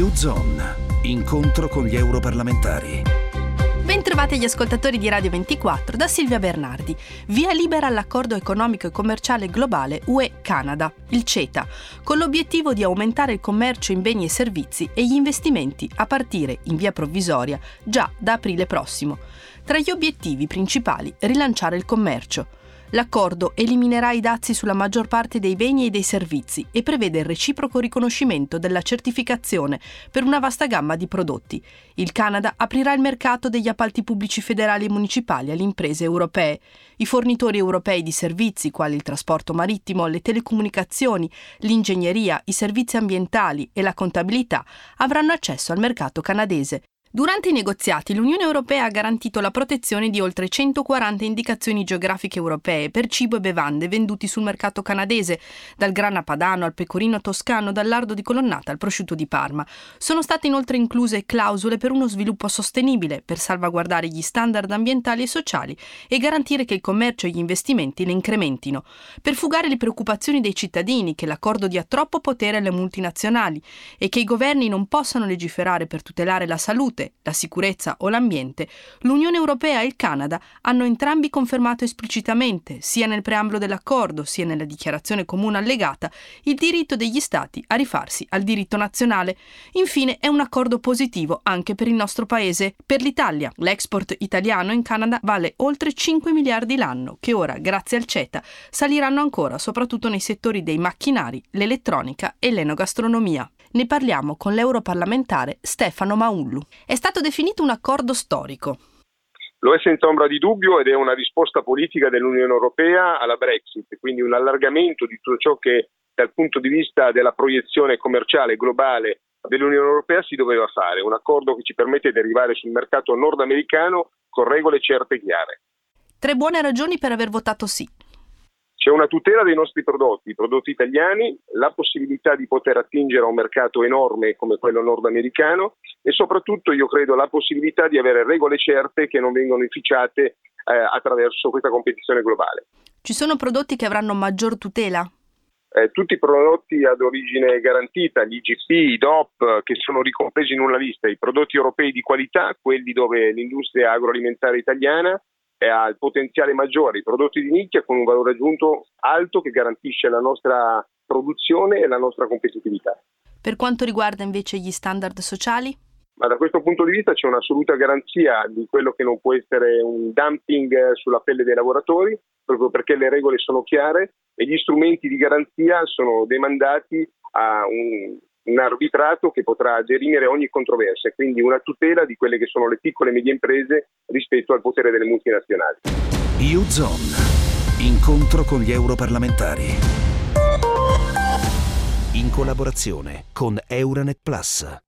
U-Zone, incontro con gli europarlamentari. Bentrovati gli ascoltatori di Radio 24 da Silvia Bernardi. Via libera all'accordo economico e commerciale globale UE-Canada, il CETA, con l'obiettivo di aumentare il commercio in beni e servizi e gli investimenti a partire, in via provvisoria, già da aprile prossimo. Tra gli obiettivi principali, rilanciare il commercio. L'accordo eliminerà i dazi sulla maggior parte dei beni e dei servizi e prevede il reciproco riconoscimento della certificazione per una vasta gamma di prodotti. Il Canada aprirà il mercato degli appalti pubblici federali e municipali alle imprese europee. I fornitori europei di servizi quali il trasporto marittimo, le telecomunicazioni, l'ingegneria, i servizi ambientali e la contabilità avranno accesso al mercato canadese. Durante i negoziati l'Unione Europea ha garantito la protezione di oltre 140 indicazioni geografiche europee per cibo e bevande venduti sul mercato canadese, dal grana padano al pecorino toscano, dal lardo di colonnata al prosciutto di Parma. Sono state inoltre incluse clausole per uno sviluppo sostenibile, per salvaguardare gli standard ambientali e sociali e garantire che il commercio e gli investimenti le incrementino, per fugare le preoccupazioni dei cittadini che l'accordo dia troppo potere alle multinazionali e che i governi non possano legiferare per tutelare la salute salute, la sicurezza o l'ambiente, l'Unione Europea e il Canada hanno entrambi confermato esplicitamente, sia nel preambolo dell'accordo sia nella dichiarazione comune allegata, il diritto degli Stati a rifarsi al diritto nazionale. Infine è un accordo positivo anche per il nostro paese. Per l'Italia, l'export italiano in Canada vale oltre 5 miliardi l'anno, che ora, grazie al CETA, saliranno ancora soprattutto nei settori dei macchinari, l'elettronica e l'enogastronomia. Ne parliamo con l'europarlamentare Stefano Maullu. È stato definito un accordo storico. Lo è senza ombra di dubbio ed è una risposta politica dell'Unione Europea alla Brexit, quindi un allargamento di tutto ciò che dal punto di vista della proiezione commerciale globale dell'Unione Europea si doveva fare, un accordo che ci permette di arrivare sul mercato nordamericano con regole certe e chiare. Tre buone ragioni per aver votato sì. C'è una tutela dei nostri prodotti, i prodotti italiani, la possibilità di poter attingere a un mercato enorme come quello nordamericano e soprattutto io credo la possibilità di avere regole certe che non vengono inficiate eh, attraverso questa competizione globale. Ci sono prodotti che avranno maggior tutela? Eh, tutti i prodotti ad origine garantita, gli IGP, i DOP, che sono ricompresi in una lista, i prodotti europei di qualità, quelli dove l'industria agroalimentare italiana ha il potenziale maggiore, i prodotti di nicchia con un valore aggiunto alto che garantisce la nostra produzione e la nostra competitività. Per quanto riguarda invece gli standard sociali? Ma da questo punto di vista c'è un'assoluta garanzia di quello che non può essere un dumping sulla pelle dei lavoratori, proprio perché le regole sono chiare e gli strumenti di garanzia sono demandati a un, un arbitrato che potrà derimere ogni controversia, quindi una tutela di quelle che sono le piccole e medie imprese rispetto al potere delle multinazionali. U-Zone, incontro con gli europarlamentari. In collaborazione con Euronet Plus.